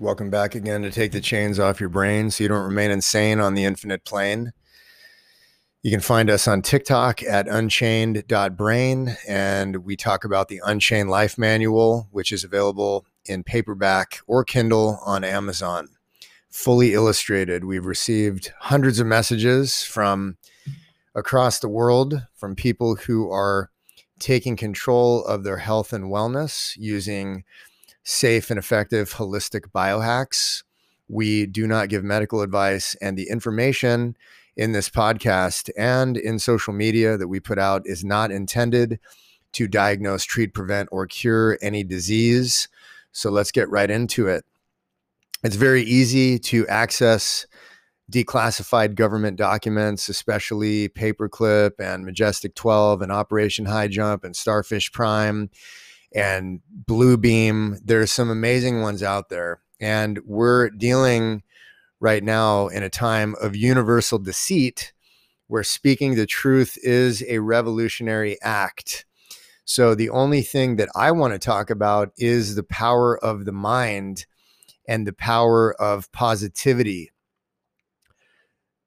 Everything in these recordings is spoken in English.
Welcome back again to take the chains off your brain so you don't remain insane on the infinite plane. You can find us on TikTok at unchained.brain, and we talk about the Unchained Life Manual, which is available in paperback or Kindle on Amazon. Fully illustrated. We've received hundreds of messages from across the world from people who are taking control of their health and wellness using safe and effective holistic biohacks. We do not give medical advice, and the information in this podcast and in social media that we put out is not intended to diagnose, treat, prevent, or cure any disease. So let's get right into it. It's very easy to access declassified government documents, especially Paperclip and Majestic 12 and Operation High Jump and Starfish Prime and Bluebeam. There's some amazing ones out there. And we're dealing right now in a time of universal deceit where speaking the truth is a revolutionary act. So, the only thing that I want to talk about is the power of the mind and the power of positivity.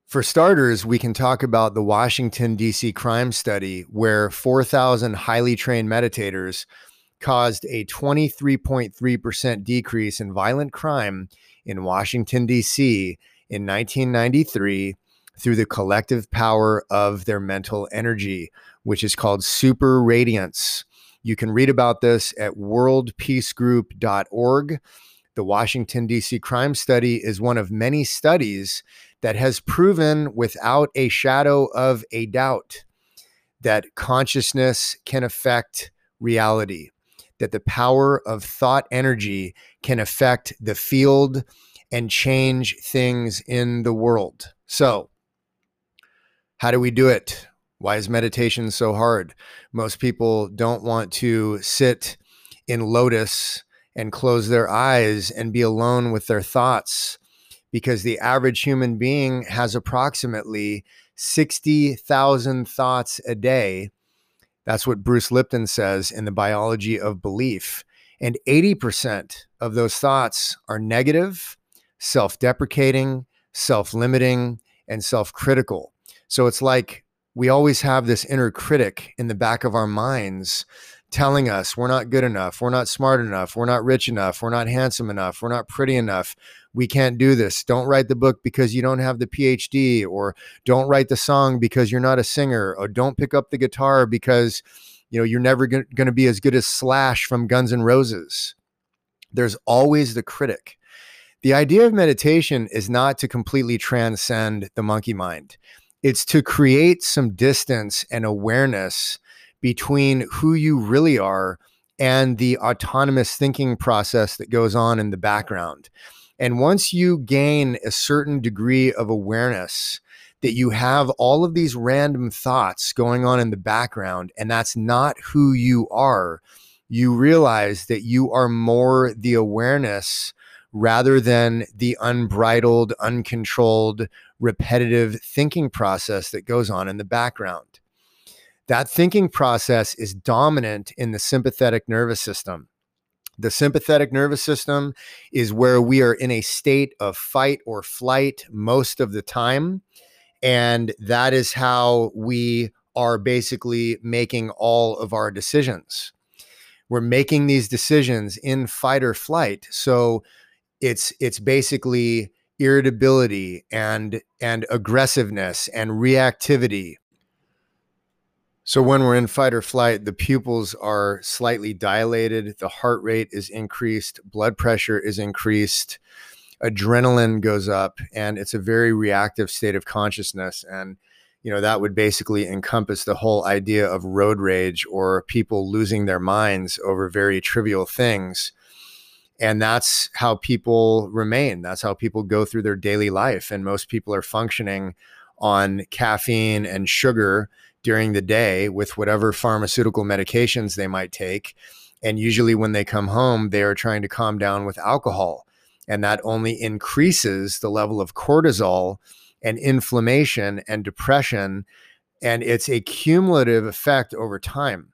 For starters, we can talk about the Washington, D.C. crime study, where 4,000 highly trained meditators caused a 23.3% decrease in violent crime in Washington, D.C. in 1993 through the collective power of their mental energy, which is called super radiance. You can read about this at worldpeacegroup.org. The Washington, D.C. crime study is one of many studies that has proven without a shadow of a doubt that consciousness can affect reality that the power of thought energy can affect the field and change things in the world. So, how do we do it? Why is meditation so hard? Most people don't want to sit in lotus and close their eyes and be alone with their thoughts because the average human being has approximately 60,000 thoughts a day that's what Bruce Lipton says in The Biology of Belief. And 80% of those thoughts are negative, self deprecating, self limiting, and self critical. So it's like we always have this inner critic in the back of our minds telling us we're not good enough, we're not smart enough, we're not rich enough, we're not handsome enough, we're not pretty enough, we can't do this. Don't write the book because you don't have the PhD, or don't write the song because you're not a singer, or don't pick up the guitar because you know you're never going to be as good as Slash from Guns N' Roses. There's always the critic. The idea of meditation is not to completely transcend the monkey mind. It's to create some distance and awareness between who you really are and the autonomous thinking process that goes on in the background. And once you gain a certain degree of awareness that you have all of these random thoughts going on in the background, and that's not who you are, you realize that you are more the awareness rather than the unbridled, uncontrolled, repetitive thinking process that goes on in the background. That thinking process is dominant in the sympathetic nervous system. The sympathetic nervous system is where we are in a state of fight or flight most of the time. And that is how we are basically making all of our decisions. We're making these decisions in fight or flight. So it's it's basically irritability and and aggressiveness and reactivity so when we're in fight or flight, the pupils are slightly dilated, the heart rate is increased, blood pressure is increased, adrenaline goes up, and it's a very reactive state of consciousness. And you know that would basically encompass the whole idea of road rage or people losing their minds over very trivial things. And that's how people remain. That's how people go through their daily life. And most people are functioning on caffeine and sugar during the day with whatever pharmaceutical medications they might take. And usually, when they come home, they are trying to calm down with alcohol. And that only increases the level of cortisol and inflammation and depression. And it's a cumulative effect over time.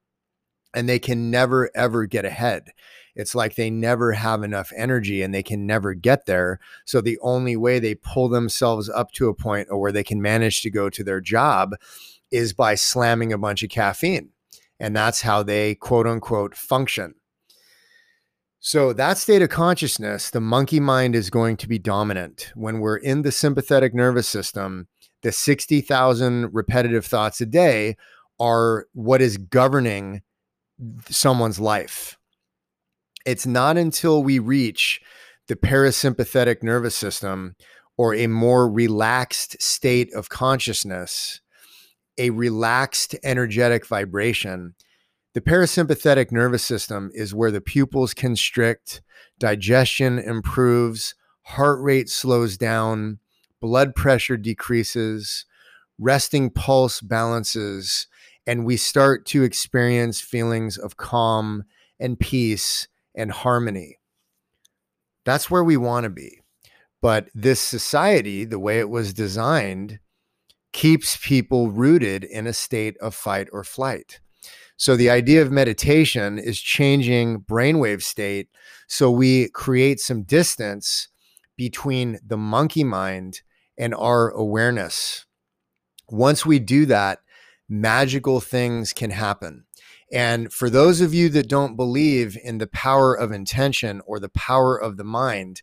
And they can never, ever get ahead. It's like they never have enough energy and they can never get there. So the only way they pull themselves up to a point or where they can manage to go to their job is by slamming a bunch of caffeine. And that's how they quote unquote function. So, that state of consciousness, the monkey mind is going to be dominant. When we're in the sympathetic nervous system, the 60,000 repetitive thoughts a day are what is governing someone's life. It's not until we reach the parasympathetic nervous system or a more relaxed state of consciousness, a relaxed energetic vibration. The parasympathetic nervous system is where the pupils constrict, digestion improves, heart rate slows down, blood pressure decreases, resting pulse balances, and we start to experience feelings of calm and peace and harmony. That's where we want to be. But this society, the way it was designed, keeps people rooted in a state of fight or flight. So the idea of meditation is changing brainwave state so we create some distance between the monkey mind and our awareness. Once we do that, magical things can happen. And for those of you that don't believe in the power of intention or the power of the mind,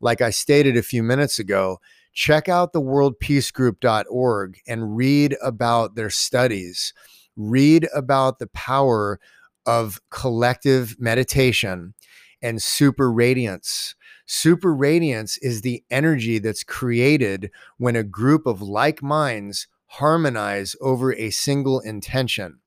like I stated a few minutes ago, check out the worldpeacegroup.org and read about their studies. Read about the power of collective meditation and super radiance. Super radiance is the energy that's created when a group of like minds harmonize over a single intention.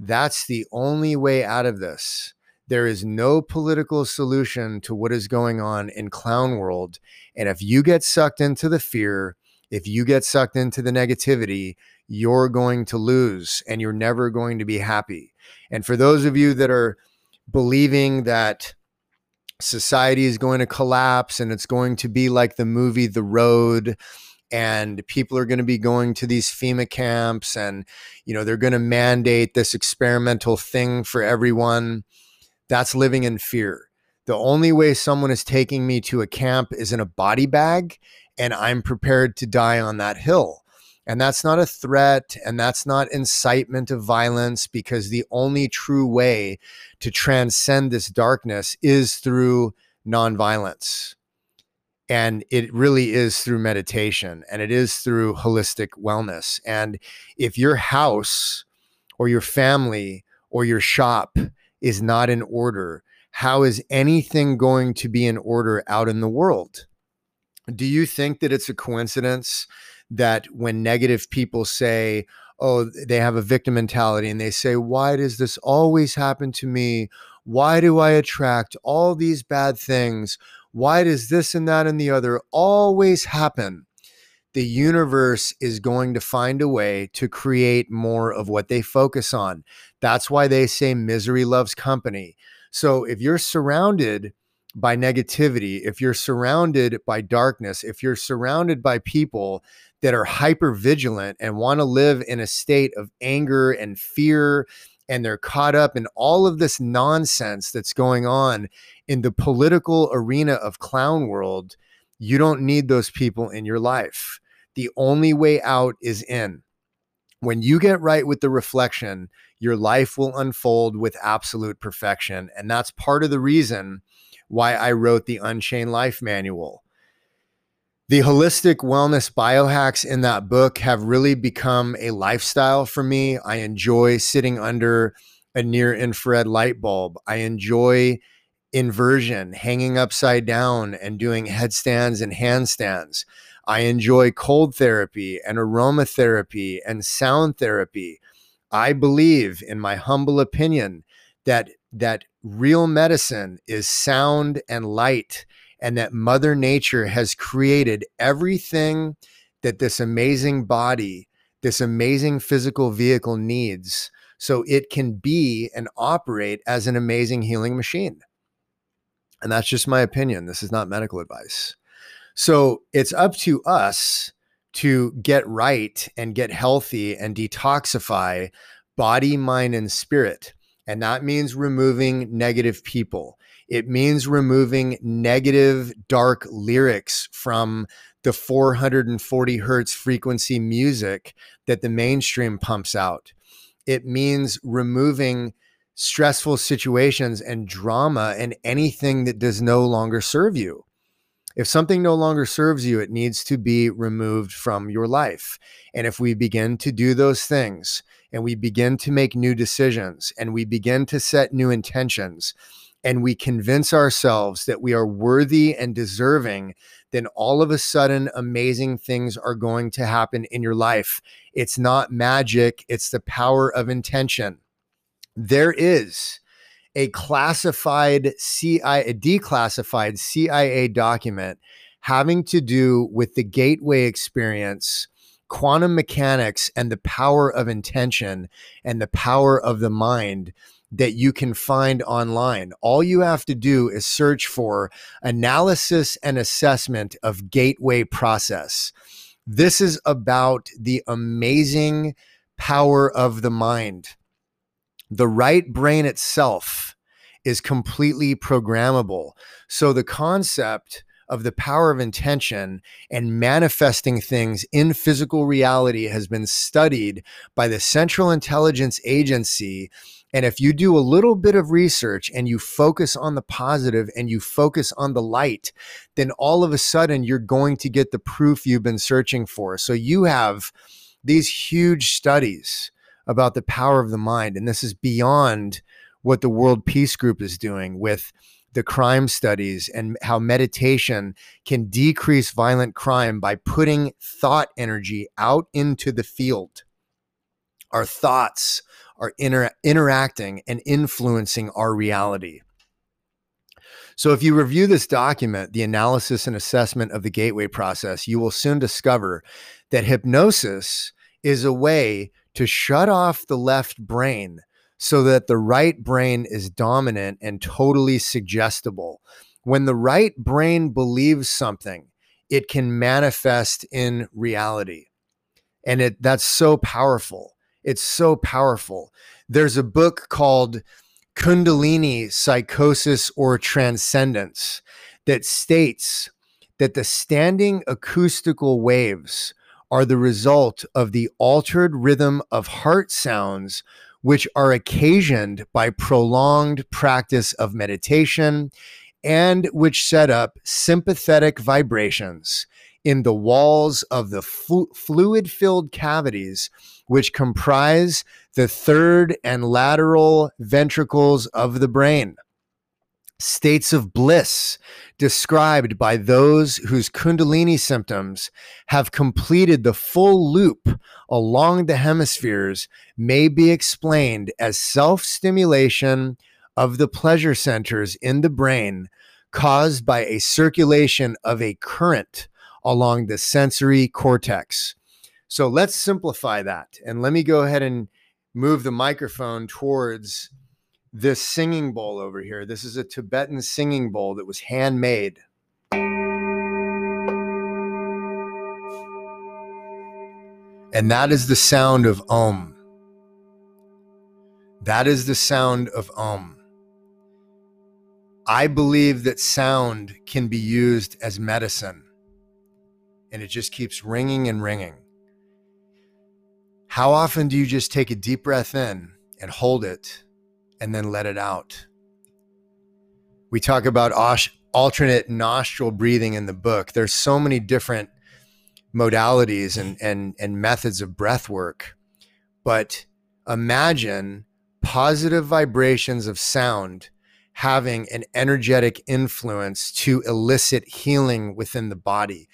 That's the only way out of this. There is no political solution to what is going on in clown world. And if you get sucked into the fear, if you get sucked into the negativity, you're going to lose and you're never going to be happy. And for those of you that are believing that society is going to collapse and it's going to be like the movie The Road, and people are going to be going to these FEMA camps and you know they're going to mandate this experimental thing for everyone that's living in fear. The only way someone is taking me to a camp is in a body bag and i'm prepared to die on that hill. And that's not a threat and that's not incitement of violence because the only true way to transcend this darkness is through nonviolence. And it really is through meditation and it is through holistic wellness. And if your house or your family or your shop is not in order, how is anything going to be in order out in the world? Do you think that it's a coincidence that when negative people say, oh, they have a victim mentality and they say, why does this always happen to me? Why do I attract all these bad things? Why does this and that and the other always happen? The universe is going to find a way to create more of what they focus on. That's why they say misery loves company. So if you're surrounded by negativity, if you're surrounded by darkness, if you're surrounded by people that are hyper vigilant and want to live in a state of anger and fear and they're caught up in all of this nonsense that's going on in the political arena of clown world, you don't need those people in your life. The only way out is in. When you get right with the reflection, your life will unfold with absolute perfection. And that's part of the reason why I wrote the Unchained Life Manual. The holistic wellness biohacks in that book have really become a lifestyle for me. I enjoy sitting under a near infrared light bulb. I enjoy inversion, hanging upside down and doing headstands and handstands. I enjoy cold therapy and aromatherapy and sound therapy. I believe, in my humble opinion, that that real medicine is sound and light, and that Mother Nature has created everything that this amazing body, this amazing physical vehicle needs, so it can be and operate as an amazing healing machine. And that's just my opinion. This is not medical advice. So it's up to us to get right and get healthy and detoxify body, mind, and spirit. And that means removing negative people. It means removing negative, dark lyrics from the 440 hertz frequency music that the mainstream pumps out. It means removing stressful situations and drama and anything that does no longer serve you. If something no longer serves you, it needs to be removed from your life. And if we begin to do those things and we begin to make new decisions and we begin to set new intentions and we convince ourselves that we are worthy and deserving, then all of a sudden amazing things are going to happen in your life. It's not magic, it's the power of intention. There is a classified CIA, a declassified CIA document having to do with the gateway experience, quantum mechanics, and the power of intention and the power of the mind that you can find online. All you have to do is search for analysis and assessment of gateway process. This is about the amazing power of the mind the right brain itself is completely programmable. So the concept of the power of intention and manifesting things in physical reality has been studied by the Central Intelligence Agency. And if you do a little bit of research and you focus on the positive and you focus on the light, then all of a sudden you're going to get the proof you've been searching for. So you have these huge studies about the power of the mind. And this is beyond what the World Peace Group is doing with the crime studies and how meditation can decrease violent crime by putting thought energy out into the field. Our thoughts are inter- interacting and influencing our reality. So, if you review this document, the analysis and assessment of the gateway process, you will soon discover that hypnosis is a way to shut off the left brain so that the right brain is dominant and totally suggestible. When the right brain believes something, it can manifest in reality. And it that's so powerful. It's so powerful. There's a book called Kundalini Psychosis or Transcendence that states that the standing acoustical waves are the result of the altered rhythm of heart sounds, which are occasioned by prolonged practice of meditation and which set up sympathetic vibrations in the walls of the flu- fluid filled cavities, which comprise the third and lateral ventricles of the brain states of bliss described by those whose Kundalini symptoms have completed the full loop along the hemispheres may be explained as self stimulation of the pleasure centers in the brain caused by a circulation of a current along the sensory cortex. So let's simplify that. And let me go ahead and move the microphone towards this singing bowl over here. This is a Tibetan singing bowl that was handmade. And that is the sound of Om. That is the sound of Om. I believe that sound can be used as medicine, and it just keeps ringing and ringing. How often do you just take a deep breath in and hold it and then let it out. We talk about alternate nostril breathing in the book. There's so many different modalities and, and, and methods of breath work. But imagine positive vibrations of sound having an energetic influence to elicit healing within the body.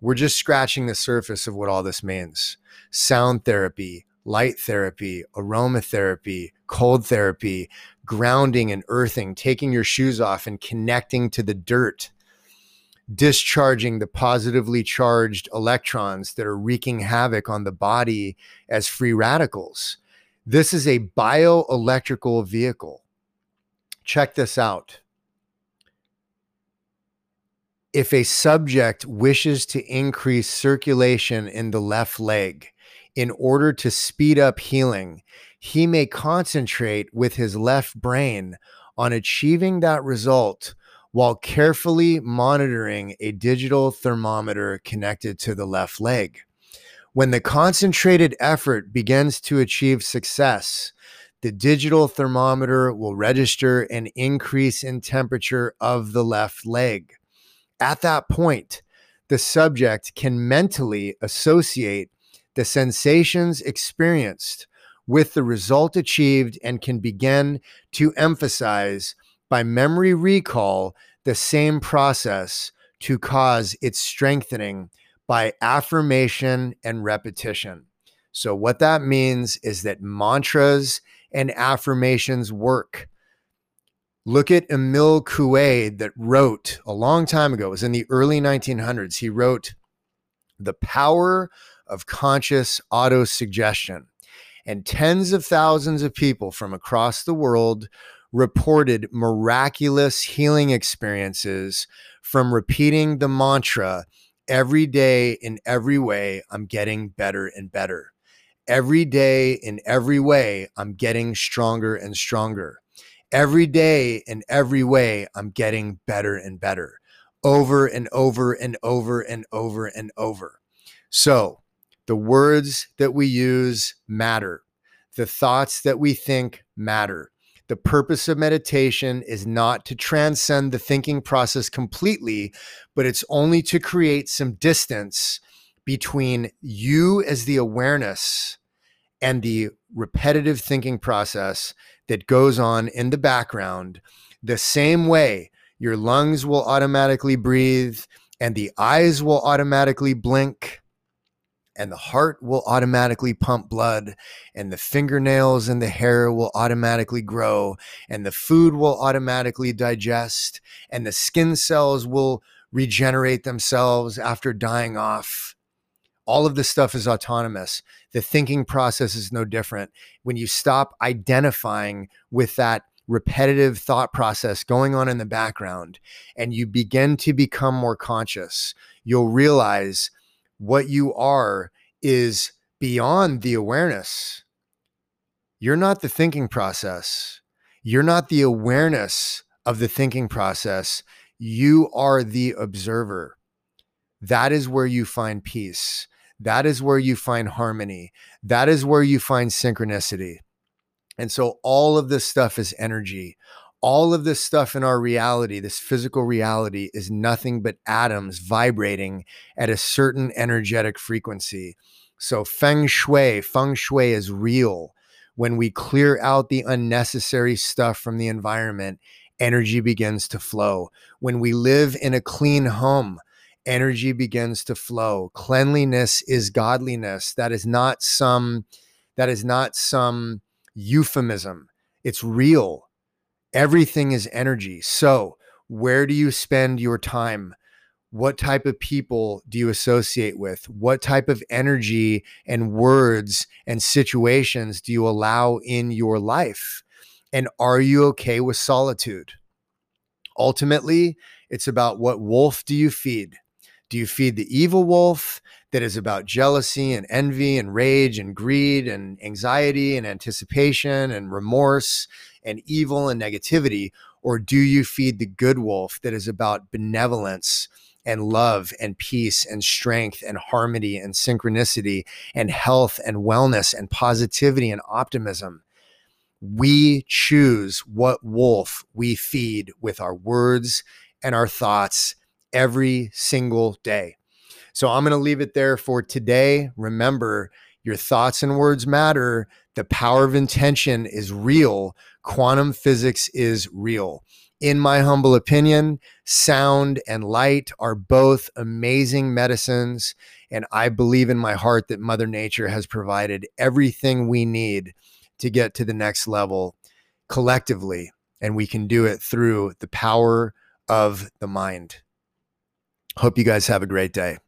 We're just scratching the surface of what all this means. Sound therapy, light therapy, aromatherapy, cold therapy, grounding and earthing, taking your shoes off and connecting to the dirt, discharging the positively charged electrons that are wreaking havoc on the body as free radicals. This is a bioelectrical vehicle. Check this out. If a subject wishes to increase circulation in the left leg, in order to speed up healing, he may concentrate with his left brain on achieving that result while carefully monitoring a digital thermometer connected to the left leg. When the concentrated effort begins to achieve success, the digital thermometer will register an increase in temperature of the left leg. At that point, the subject can mentally associate the sensations experienced with the result achieved and can begin to emphasize by memory recall the same process to cause its strengthening by affirmation and repetition. So, what that means is that mantras and affirmations work. Look at Emil Coué that wrote a long time ago, it was in the early 1900s. He wrote, The Power of Conscious Autosuggestion. And tens of thousands of people from across the world reported miraculous healing experiences from repeating the mantra every day in every way, I'm getting better and better. Every day in every way, I'm getting stronger and stronger. Every day in every way, I'm getting better and better over and over and over and over and over. So, the words that we use matter. The thoughts that we think matter. The purpose of meditation is not to transcend the thinking process completely, but it's only to create some distance between you as the awareness and the repetitive thinking process that goes on in the background, the same way your lungs will automatically breathe and the eyes will automatically blink and the heart will automatically pump blood and the fingernails and the hair will automatically grow and the food will automatically digest and the skin cells will regenerate themselves after dying off all of this stuff is autonomous. The thinking process is no different. When you stop identifying with that repetitive thought process going on in the background and you begin to become more conscious, you'll realize what you are is beyond the awareness. You're not the thinking process. You're not the awareness of the thinking process. You are the observer. That is where you find peace. That is where you find harmony. That is where you find synchronicity. And so all of this stuff is energy. All of this stuff in our reality, this physical reality, is nothing but atoms vibrating at a certain energetic frequency. So feng shui, feng shui is real. When we clear out the unnecessary stuff from the environment, energy begins to flow. When we live in a clean home, energy begins to flow. Cleanliness is godliness. That is not some that is not some euphemism. It's real. Everything is energy. So, where do you spend your time? What type of people do you associate with? What type of energy and words and situations do you allow in your life? And are you okay with solitude? Ultimately, it's about what wolf do you feed? Do you feed the evil wolf that is about jealousy and envy and rage and greed and anxiety and anticipation and remorse and evil and negativity? Or do you feed the good wolf that is about benevolence? and love and peace and strength and harmony and synchronicity and health and wellness and positivity and optimism. We choose what wolf we feed with our words and our thoughts every single day. So I'm going to leave it there for today. Remember, your thoughts and words matter. The power of intention is real. Quantum physics is real. In my humble opinion, sound and light are both amazing medicines. And I believe in my heart that Mother Nature has provided everything we need to get to the next level collectively. And we can do it through the power of the mind. Hope you guys have a great day.